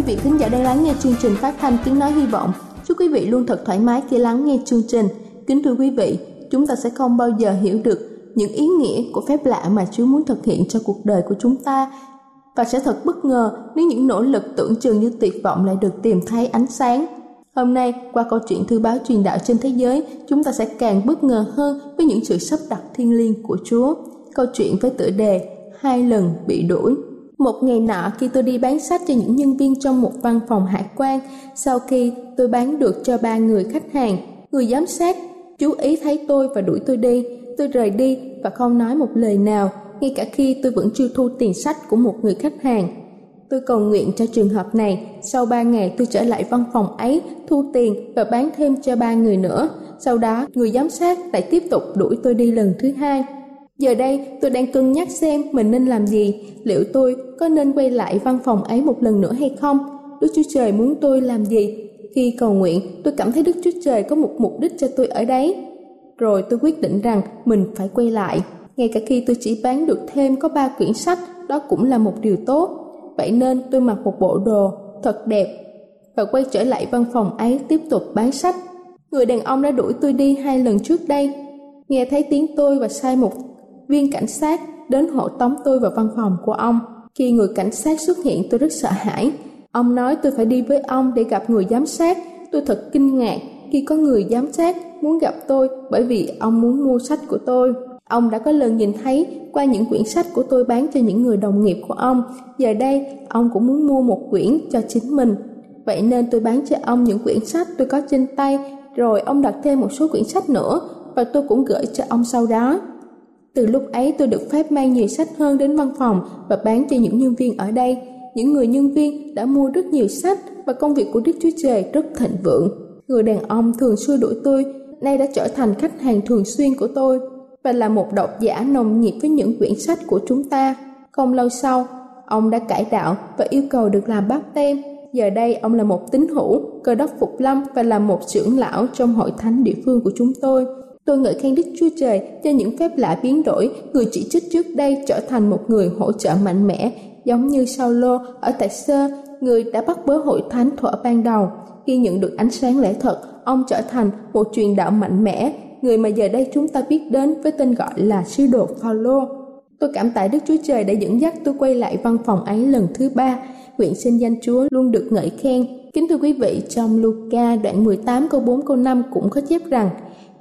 Quý vị khán giả đang lắng nghe chương trình phát thanh tiếng nói hy vọng. Chúc quý vị luôn thật thoải mái khi lắng nghe chương trình. Kính thưa quý vị, chúng ta sẽ không bao giờ hiểu được những ý nghĩa của phép lạ mà Chúa muốn thực hiện cho cuộc đời của chúng ta và sẽ thật bất ngờ nếu những nỗ lực tưởng chừng như tuyệt vọng lại được tìm thấy ánh sáng. Hôm nay, qua câu chuyện thư báo truyền đạo trên thế giới, chúng ta sẽ càng bất ngờ hơn với những sự sắp đặt thiên liêng của Chúa. Câu chuyện với tựa đề Hai lần bị đuổi. Một ngày nọ khi tôi đi bán sách cho những nhân viên trong một văn phòng hải quan, sau khi tôi bán được cho ba người khách hàng, người giám sát chú ý thấy tôi và đuổi tôi đi. Tôi rời đi và không nói một lời nào, ngay cả khi tôi vẫn chưa thu tiền sách của một người khách hàng. Tôi cầu nguyện cho trường hợp này, sau ba ngày tôi trở lại văn phòng ấy, thu tiền và bán thêm cho ba người nữa. Sau đó, người giám sát lại tiếp tục đuổi tôi đi lần thứ hai. Giờ đây, tôi đang cân nhắc xem mình nên làm gì, liệu tôi có nên quay lại văn phòng ấy một lần nữa hay không? Đức Chúa Trời muốn tôi làm gì? Khi cầu nguyện, tôi cảm thấy Đức Chúa Trời có một mục đích cho tôi ở đấy. Rồi tôi quyết định rằng mình phải quay lại. Ngay cả khi tôi chỉ bán được thêm có ba quyển sách, đó cũng là một điều tốt. Vậy nên tôi mặc một bộ đồ thật đẹp và quay trở lại văn phòng ấy tiếp tục bán sách. Người đàn ông đã đuổi tôi đi hai lần trước đây. Nghe thấy tiếng tôi và sai một viên cảnh sát đến hộ tống tôi vào văn phòng của ông. Khi người cảnh sát xuất hiện tôi rất sợ hãi. Ông nói tôi phải đi với ông để gặp người giám sát. Tôi thật kinh ngạc khi có người giám sát muốn gặp tôi bởi vì ông muốn mua sách của tôi. Ông đã có lần nhìn thấy qua những quyển sách của tôi bán cho những người đồng nghiệp của ông. Giờ đây, ông cũng muốn mua một quyển cho chính mình. Vậy nên tôi bán cho ông những quyển sách tôi có trên tay, rồi ông đặt thêm một số quyển sách nữa và tôi cũng gửi cho ông sau đó. Từ lúc ấy tôi được phép mang nhiều sách hơn đến văn phòng và bán cho những nhân viên ở đây. Những người nhân viên đã mua rất nhiều sách và công việc của Đức Chúa Trời rất thịnh vượng. Người đàn ông thường xua đuổi tôi, nay đã trở thành khách hàng thường xuyên của tôi và là một độc giả nồng nhiệt với những quyển sách của chúng ta. Không lâu sau, ông đã cải đạo và yêu cầu được làm báp tem. Giờ đây ông là một tín hữu, cơ đốc phục lâm và là một trưởng lão trong hội thánh địa phương của chúng tôi. Tôi ngợi khen Đức Chúa Trời cho những phép lạ biến đổi, người chỉ trích trước đây trở thành một người hỗ trợ mạnh mẽ, giống như Saulo ở tại Sơ, người đã bắt bớ hội thánh thuở ban đầu. Khi nhận được ánh sáng lẽ thật, ông trở thành một truyền đạo mạnh mẽ, người mà giờ đây chúng ta biết đến với tên gọi là sứ đồ Phaolô. Tôi cảm tạ Đức Chúa Trời đã dẫn dắt tôi quay lại văn phòng ấy lần thứ ba. Nguyện xin danh Chúa luôn được ngợi khen. Kính thưa quý vị, trong Luca đoạn 18 câu 4 câu 5 cũng có chép rằng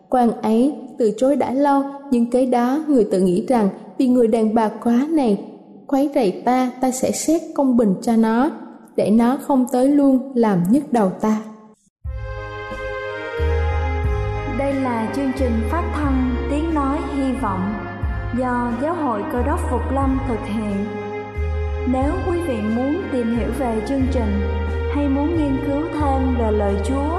quan ấy, từ chối đã lâu nhưng cái đó người tự nghĩ rằng vì người đàn bà quá này khuấy rầy ta ta sẽ xét công bình cho nó. Để nó không tới luôn, làm nhức đầu ta. Đây là chương trình phát thanh tiếng nói hy vọng do giáo hội cơ đốc phục lâm thực hiện. Nếu quý vị muốn tìm hiểu về chương trình hay muốn nghiên cứu thêm về lời chúa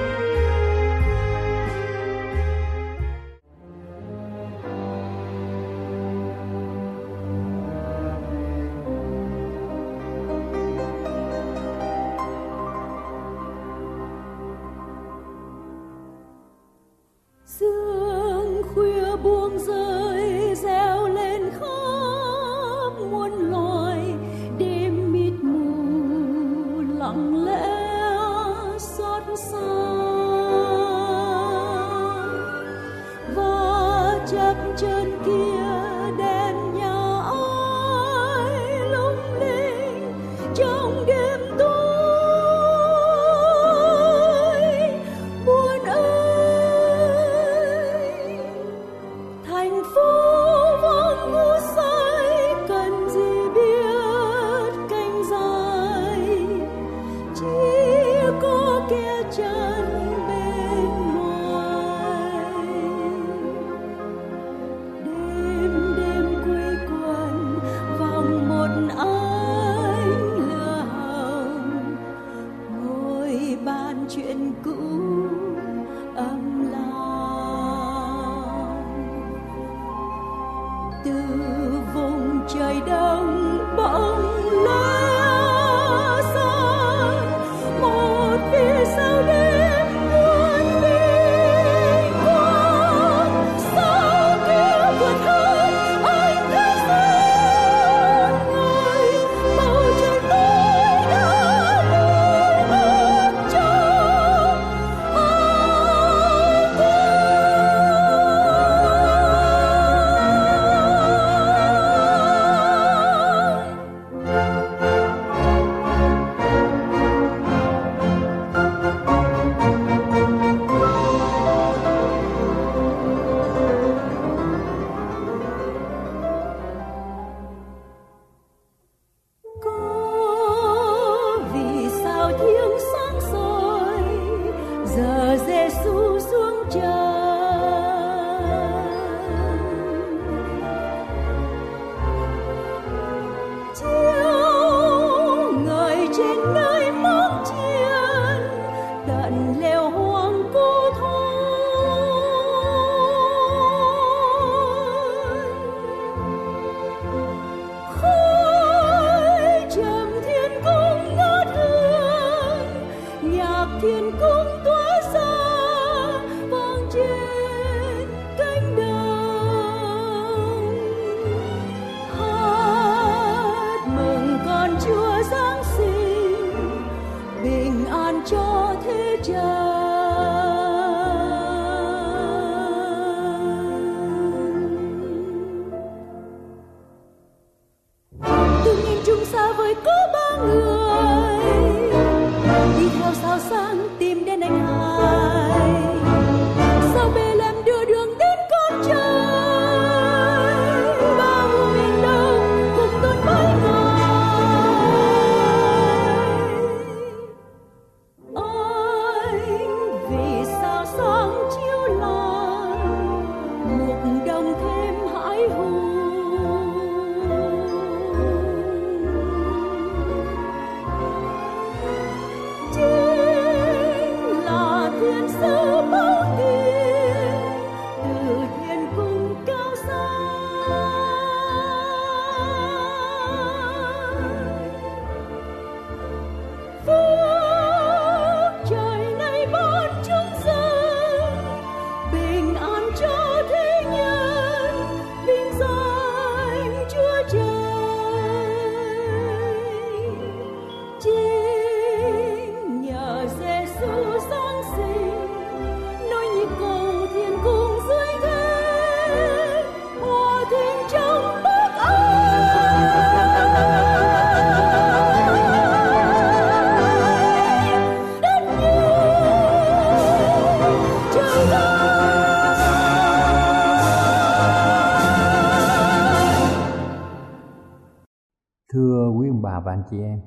Và anh chị em.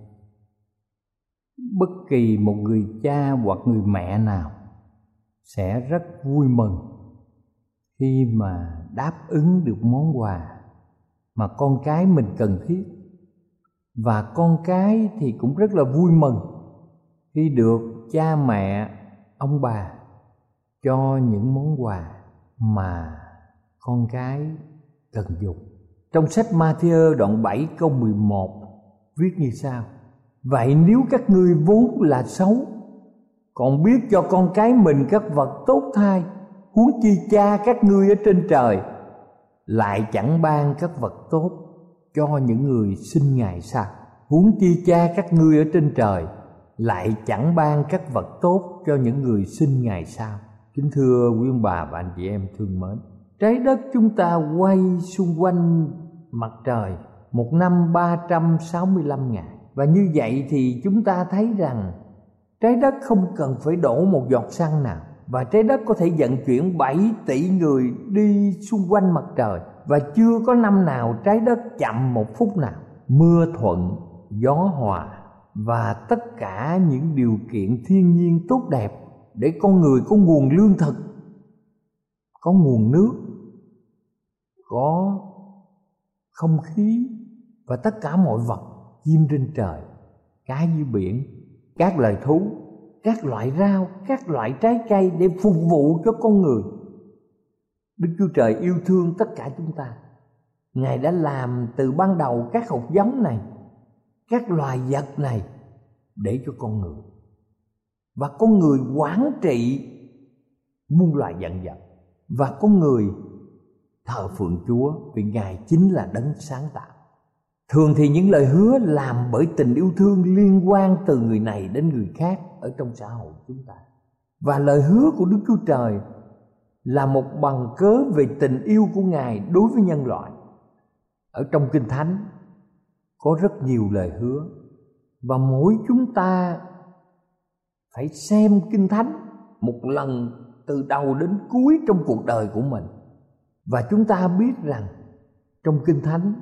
Bất kỳ một người cha hoặc người mẹ nào sẽ rất vui mừng khi mà đáp ứng được món quà mà con cái mình cần thiết. Và con cái thì cũng rất là vui mừng khi được cha mẹ, ông bà cho những món quà mà con cái cần dùng. Trong sách Matthew đoạn 7 câu 11 viết như sau. Vậy nếu các ngươi vốn là xấu, còn biết cho con cái mình các vật tốt thai huống chi cha các ngươi ở trên trời, lại chẳng ban các vật tốt cho những người sinh ngày sao huống chi cha các ngươi ở trên trời, lại chẳng ban các vật tốt cho những người sinh ngày sau. Kính thưa quý ông bà và anh chị em thương mến, trái đất chúng ta quay xung quanh mặt trời một năm 365 ngày và như vậy thì chúng ta thấy rằng trái đất không cần phải đổ một giọt xăng nào. Và trái đất có thể vận chuyển 7 tỷ người đi xung quanh mặt trời. Và chưa có năm nào trái đất chậm một phút nào. Mưa thuận, gió hòa. Và tất cả những điều kiện thiên nhiên tốt đẹp để con người có nguồn lương thực, có nguồn nước, có không khí và tất cả mọi vật chim trên trời, cá dưới biển, các loài thú, các loại rau, các loại trái cây để phục vụ cho con người. Đức chúa trời yêu thương tất cả chúng ta. Ngài đã làm từ ban đầu các hột giống này, các loài vật này để cho con người. Và con người quản trị muôn loài vạn vật. Và con người thờ phượng Chúa vì Ngài chính là đấng sáng tạo. Thường thì những lời hứa làm bởi tình yêu thương liên quan từ người này đến người khác ở trong xã hội chúng ta. Và lời hứa của Đức Chúa Trời là một bằng cớ về tình yêu của Ngài đối với nhân loại. Ở trong Kinh Thánh có rất nhiều lời hứa và mỗi chúng ta phải xem Kinh Thánh một lần từ đầu đến cuối trong cuộc đời của mình và chúng ta biết rằng trong Kinh Thánh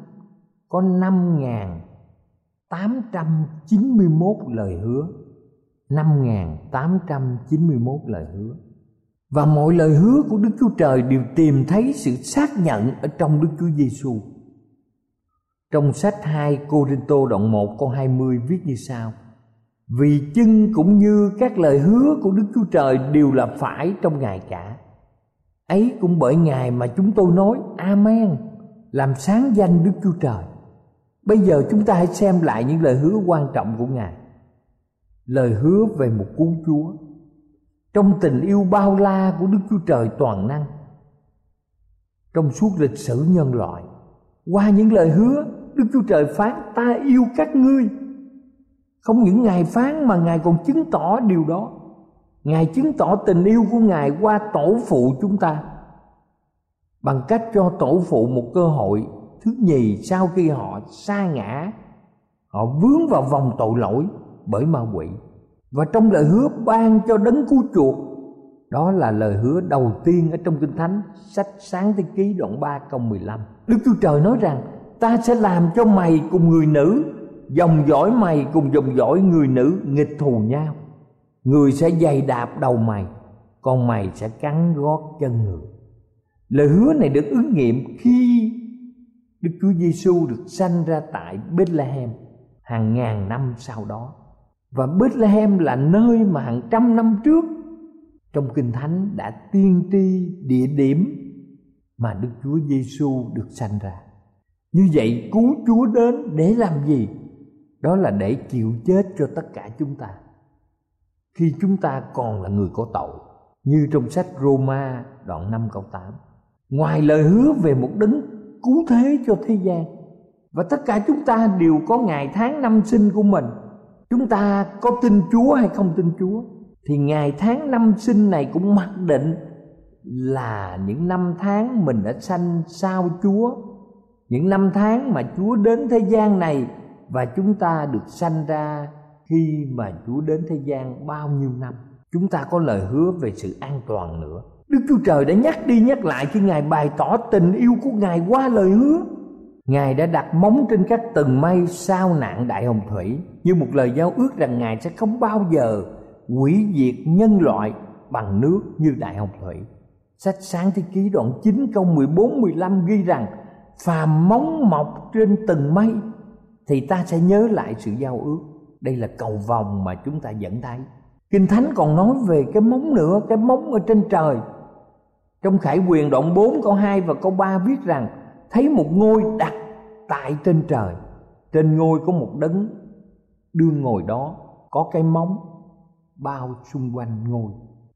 có 5.891 lời hứa. 5.891 lời hứa. Và mọi lời hứa của Đức Chúa Trời đều tìm thấy sự xác nhận ở trong Đức Chúa Giêsu. Trong sách 2 Cô-rinh-tô đoạn 1 câu 20 viết như sau: Vì chân cũng như các lời hứa của Đức Chúa Trời đều là phải trong Ngài cả. Ấy cũng bởi ngài mà chúng tôi nói, amen, làm sáng danh đức chúa trời bây giờ chúng ta hãy xem lại những lời hứa quan trọng của ngài. Lời hứa về một cứu chúa. Trong tình yêu bao la của đức chúa trời toàn năng. Trong suốt lịch sử nhân loại. Qua những lời hứa, đức chúa trời phán, ta yêu các ngươi. Không những ngài phán mà ngài còn chứng tỏ điều đó. Ngài chứng tỏ tình yêu của Ngài qua tổ phụ chúng ta. Bằng cách cho tổ phụ một cơ hội thứ nhì sau khi họ sa ngã, họ vướng vào vòng tội lỗi bởi ma quỷ. Và trong lời hứa ban cho đấng cứu chuộc, đó là lời hứa đầu tiên ở trong Kinh Thánh, Sách Sáng Thế Ký đoạn 3 câu 15 Đức Chúa Trời nói rằng, Ta sẽ làm cho mày cùng người nữ, Dòng dõi mày cùng dòng dõi người nữ nghịch thù nhau. Người sẽ giày đạp đầu mày, còn mày sẽ cắn gót chân người lời hứa này được ứng nghiệm khi đức chúa giêsu được sanh ra tại bethlehem hàng ngàn năm sau đó. Và bethlehem là nơi mà hàng trăm năm trước trong kinh thánh đã tiên tri địa điểm mà đức chúa giêsu được sanh ra. Như vậy cứu chúa đến để làm gì? Đó là để chịu chết cho tất cả chúng ta. Khi chúng ta còn là người có tội, như trong sách Roma đoạn 5 câu 8 ngoài lời hứa về một đấng cứu thế cho thế gian. Và tất cả chúng ta đều có ngày tháng năm sinh của mình. Chúng ta có tin Chúa hay không tin Chúa? Thì ngày tháng năm sinh này cũng mặc định là những năm tháng mình đã sanh sau Chúa. Những năm tháng mà Chúa đến thế gian này và chúng ta được sanh ra khi mà Chúa đến thế gian bao nhiêu năm. Chúng ta có lời hứa về sự an toàn nữa. Đức Chúa Trời đã nhắc đi nhắc lại khi Ngài bày tỏ tình yêu của Ngài qua lời hứa. Ngài đã đặt móng trên các tầng mây sau nạn đại hồng thủy, Như một lời giao ước rằng Ngài sẽ không bao giờ hủy diệt nhân loại bằng nước như đại hồng thủy. Sách sáng thế ký đoạn 9 câu 14 15 ghi rằng Phàm móng mọc trên tầng mây, Thì ta sẽ nhớ lại sự giao ước. Đây là cầu vòng mà chúng ta vẫn thấy. Kinh thánh còn nói về cái móng nữa, cái móng ở trên trời trong khải quyền đoạn 4 câu 2 và câu 3 viết rằng, thấy một ngôi đặt tại trên trời. Trên ngôi có một đấng đương ngồi đó, có cái móng bao xung quanh ngôi.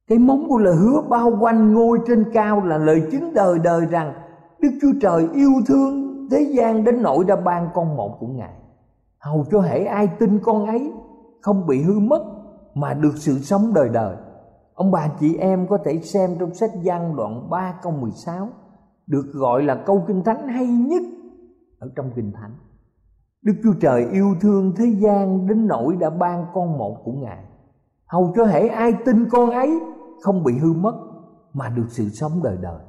Cái móng của lời hứa bao quanh ngôi trên cao là lời chứng đời đời rằng, đức chúa trời yêu thương thế gian đến nỗi đã ban con một của ngài. Hầu cho hễ ai tin con ấy không bị hư mất mà được sự sống đời đời ông bà chị em có thể xem trong sách gian đoạn 3 câu 16 được gọi là câu kinh thánh hay nhất ở trong kinh thánh. Đức Chúa Trời yêu thương thế gian đến nỗi đã ban con một của Ngài. Hầu cho hễ ai tin con ấy không bị hư mất mà được sự sống đời đời.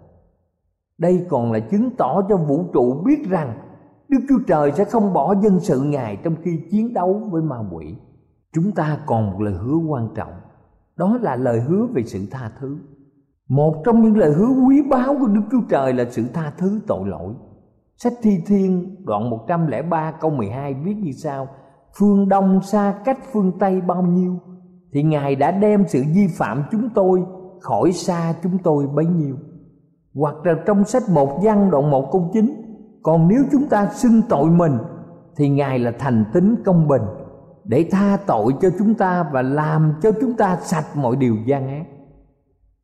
Đây còn là chứng tỏ cho vũ trụ biết rằng Đức Chúa Trời sẽ không bỏ dân sự Ngài trong khi chiến đấu với ma quỷ. Chúng ta còn một lời hứa quan trọng, đó là lời hứa về sự tha thứ. Một trong những lời hứa quý báu của Đức Chúa Trời là sự tha thứ tội lỗi. Sách Thi Thiên đoạn 103 câu 12 viết như sau: Phương Đông xa cách phương Tây bao nhiêu, thì Ngài đã đem sự vi phạm chúng tôi khỏi xa chúng tôi bấy nhiêu. Hoặc là trong sách một văn đoạn 1 câu 9 còn nếu chúng ta xưng tội mình, thì ngài là thành tính công bình để tha tội cho chúng ta và làm cho chúng ta sạch mọi điều gian ác.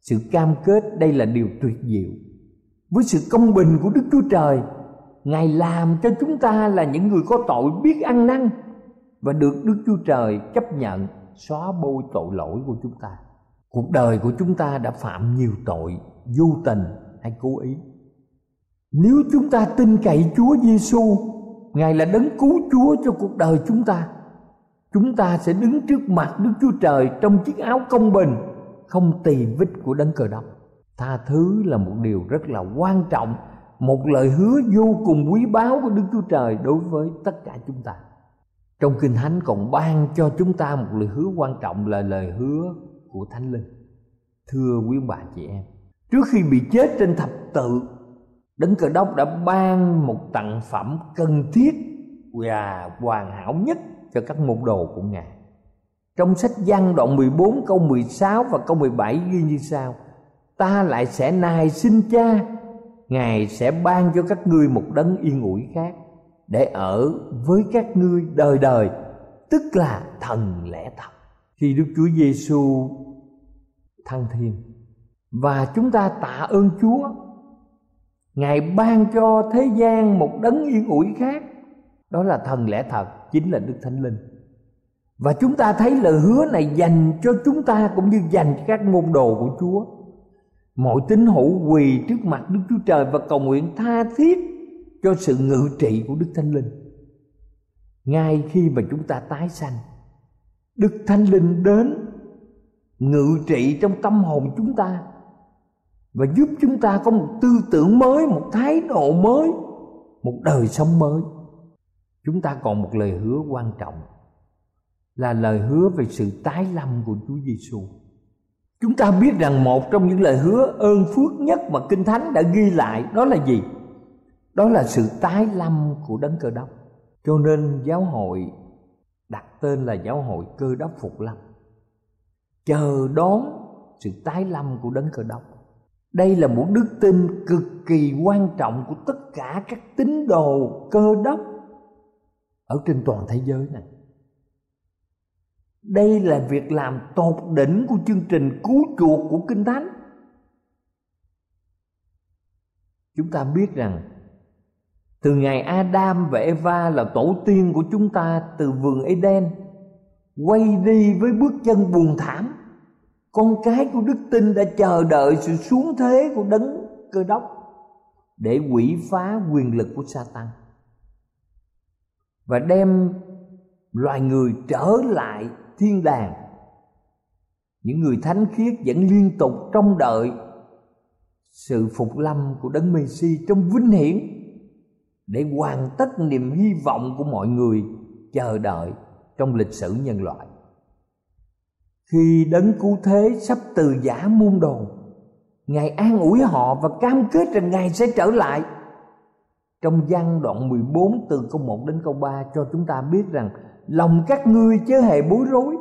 Sự cam kết đây là điều tuyệt diệu. Với sự công bình của đức chúa trời, ngài làm cho chúng ta là những người có tội biết ăn năn và được đức chúa trời chấp nhận xóa bôi tội lỗi của chúng ta. Cuộc đời của chúng ta đã phạm nhiều tội, vô tình hay cố ý. Nếu chúng ta tin cậy chúa giêsu ngài là đấng cứu chúa cho cuộc đời chúng ta chúng ta sẽ đứng trước mặt đức chúa trời trong chiếc áo công bình, không tỳ vết của đấng cờ đốc. Tha thứ là một điều rất là quan trọng, một lời hứa vô cùng quý báu của đức chúa trời đối với tất cả chúng ta. Trong kinh thánh còn ban cho chúng ta một lời hứa quan trọng là lời hứa của thánh linh. Thưa quý bà chị em, trước khi bị chết trên thập tự, đấng cờ đốc đã ban một tặng phẩm cần thiết và hoàn hảo nhất cho các môn đồ của ngài. Trong sách văn đoạn 14 câu 16 và câu 17 ghi như sau, Ta lại sẽ nài xin cha, Ngài sẽ ban cho các ngươi một đấng yên ủi khác Để ở với các ngươi đời đời, Tức là thần lẽ thật. Khi Đức Chúa Giêsu thăng thiên, Và chúng ta tạ ơn Chúa, Ngài ban cho thế gian một đấng yên ủi khác. Đó là thần lẽ thật. Chính là Đức Thánh Linh và chúng ta thấy lời hứa này dành cho chúng ta cũng như dành cho các môn đồ của Chúa. Mọi tín hữu quỳ trước mặt Đức Chúa Trời và cầu nguyện tha thiết cho sự ngự trị của Đức Thánh Linh. Ngay khi mà chúng ta tái sanh, Đức Thánh Linh đến ngự trị trong tâm hồn chúng ta và giúp chúng ta có một tư tưởng mới, một thái độ mới, một đời sống mới. Chúng ta còn một lời hứa quan trọng, là lời hứa về sự tái lâm của Chúa Giêsu. Chúng ta biết rằng một trong những lời hứa ơn phước nhất mà Kinh Thánh đã ghi lại đó là gì? Đó là sự tái lâm của Đấng Cơ Đốc. Cho nên giáo hội đặt tên là giáo hội Cơ Đốc Phục Lâm. Chờ đón sự tái lâm của Đấng Cơ Đốc. Đây là một đức tin cực kỳ quan trọng của tất cả các tín đồ cơ đốc ở trên toàn thế giới này. Đây là việc làm tột đỉnh của chương trình cứu chuộc của kinh thánh. Chúng ta biết rằng, từ ngày adam và eva là tổ tiên của chúng ta từ vườn eden, quay đi với bước chân buồn thảm, con cái của đức tin đã chờ đợi sự xuống thế của đấng cơ đốc để quỷ phá quyền lực của Satan và đem loài người trở lại thiên đàng. Những người thánh khiết vẫn liên tục trong đợi sự phục lâm của đấng Messi trong vinh hiển để hoàn tất niềm hy vọng của mọi người chờ đợi trong lịch sử nhân loại. Khi đấng cứu thế sắp từ giả môn đồ, ngài an ủi họ và cam kết rằng ngài sẽ trở lại trong văn đoạn 14 từ câu 1 đến câu 3 cho chúng ta biết rằng lòng các ngươi chớ hề bối rối.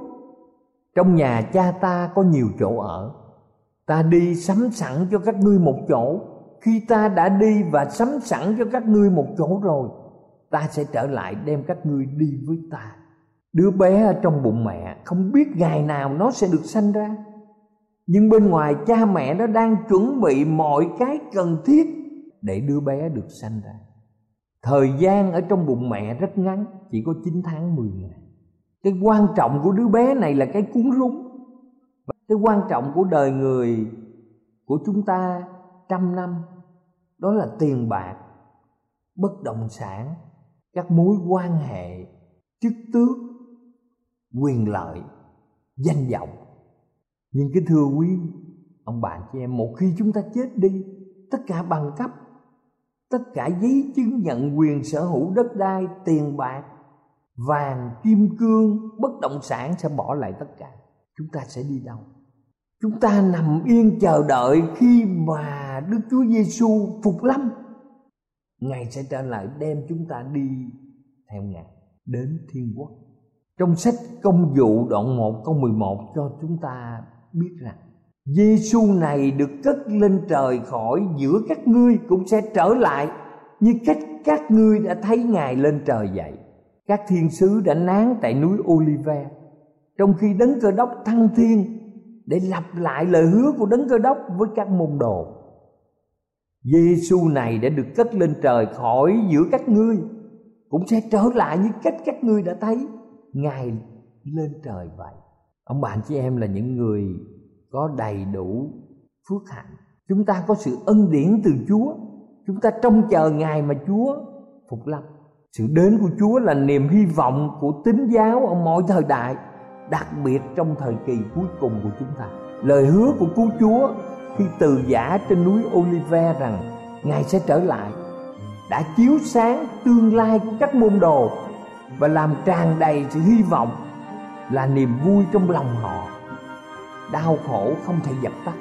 Trong nhà cha ta có nhiều chỗ ở. Ta đi sắm sẵn cho các ngươi một chỗ. Khi ta đã đi và sắm sẵn cho các ngươi một chỗ rồi, ta sẽ trở lại đem các ngươi đi với ta. Đứa bé ở trong bụng mẹ, không biết ngày nào nó sẽ được sanh ra. Nhưng bên ngoài cha mẹ nó đang chuẩn bị mọi cái cần thiết để đứa bé được sanh ra thời gian ở trong bụng mẹ rất ngắn, chỉ có 9 tháng 10 ngày. Cái quan trọng của đứa bé này là cái cuốn rúng. Cái quan trọng của đời người của chúng ta trăm năm, đó là tiền bạc, bất động sản, các mối quan hệ, chức tước, quyền lợi, danh vọng. Nhưng cái thưa quý ông bạn chị em, một khi chúng ta chết đi, tất cả bằng cấp tất cả giấy chứng nhận quyền sở hữu đất đai, tiền bạc, vàng, kim cương, bất động sản sẽ bỏ lại tất cả. Chúng ta sẽ đi đâu? Chúng ta nằm yên chờ đợi khi mà đức chúa giêsu phục lâm. Ngài sẽ trở lại đem chúng ta đi theo ngài đến thiên quốc. Trong sách công vụ đoạn 1 câu 11 cho chúng ta biết rằng Giêsu này được cất lên trời khỏi giữa các ngươi cũng sẽ trở lại như cách các ngươi đã thấy ngài lên trời vậy. Các thiên sứ đã nán tại núi Olive. Trong khi đấng cơ đốc thăng thiên để lặp lại lời hứa của đấng cơ đốc với các môn đồ. Giêsu này đã được cất lên trời khỏi giữa các ngươi cũng sẽ trở lại như cách các ngươi đã thấy ngài lên trời vậy. Ông bạn chị em là những người có đầy đủ phước hạnh. Chúng ta có sự ân điển từ chúa. Chúng ta trông chờ ngài mà chúa phục lâm. Sự đến của chúa là niềm hy vọng của tín giáo ở mọi thời đại, đặc biệt trong thời kỳ cuối cùng của chúng ta. Lời hứa của cứu chúa khi từ giả trên núi Olive rằng ngài sẽ trở lại, đã chiếu sáng tương lai của các môn đồ và làm tràn đầy sự hy vọng là niềm vui trong lòng họ đau khổ không thể dập tắt.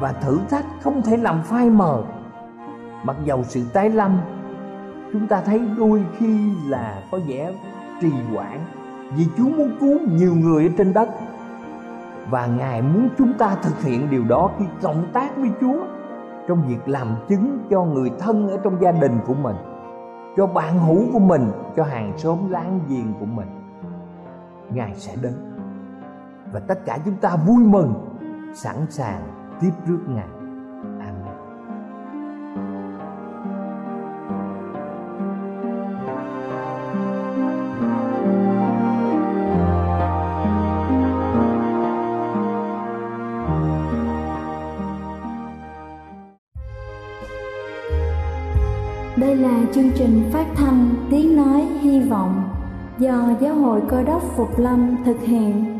Và thử thách không thể làm phai mờ. Mặc dầu sự tái lâm, chúng ta thấy đôi khi là có vẻ trì hoãn. Vì Chúa muốn cứu nhiều người ở trên đất. Và Ngài muốn chúng ta thực hiện điều đó khi cộng tác với Chúa trong việc làm chứng cho người thân ở trong gia đình của mình, cho bạn hữu của mình, cho hàng xóm láng giềng của mình. Ngài sẽ đến và tất cả chúng ta vui mừng, sẵn sàng tiếp rước ngài amen Đây là chương trình phát thanh Tiếng Nói Hy Vọng do Giáo hội Cơ đốc Phục Lâm thực hiện.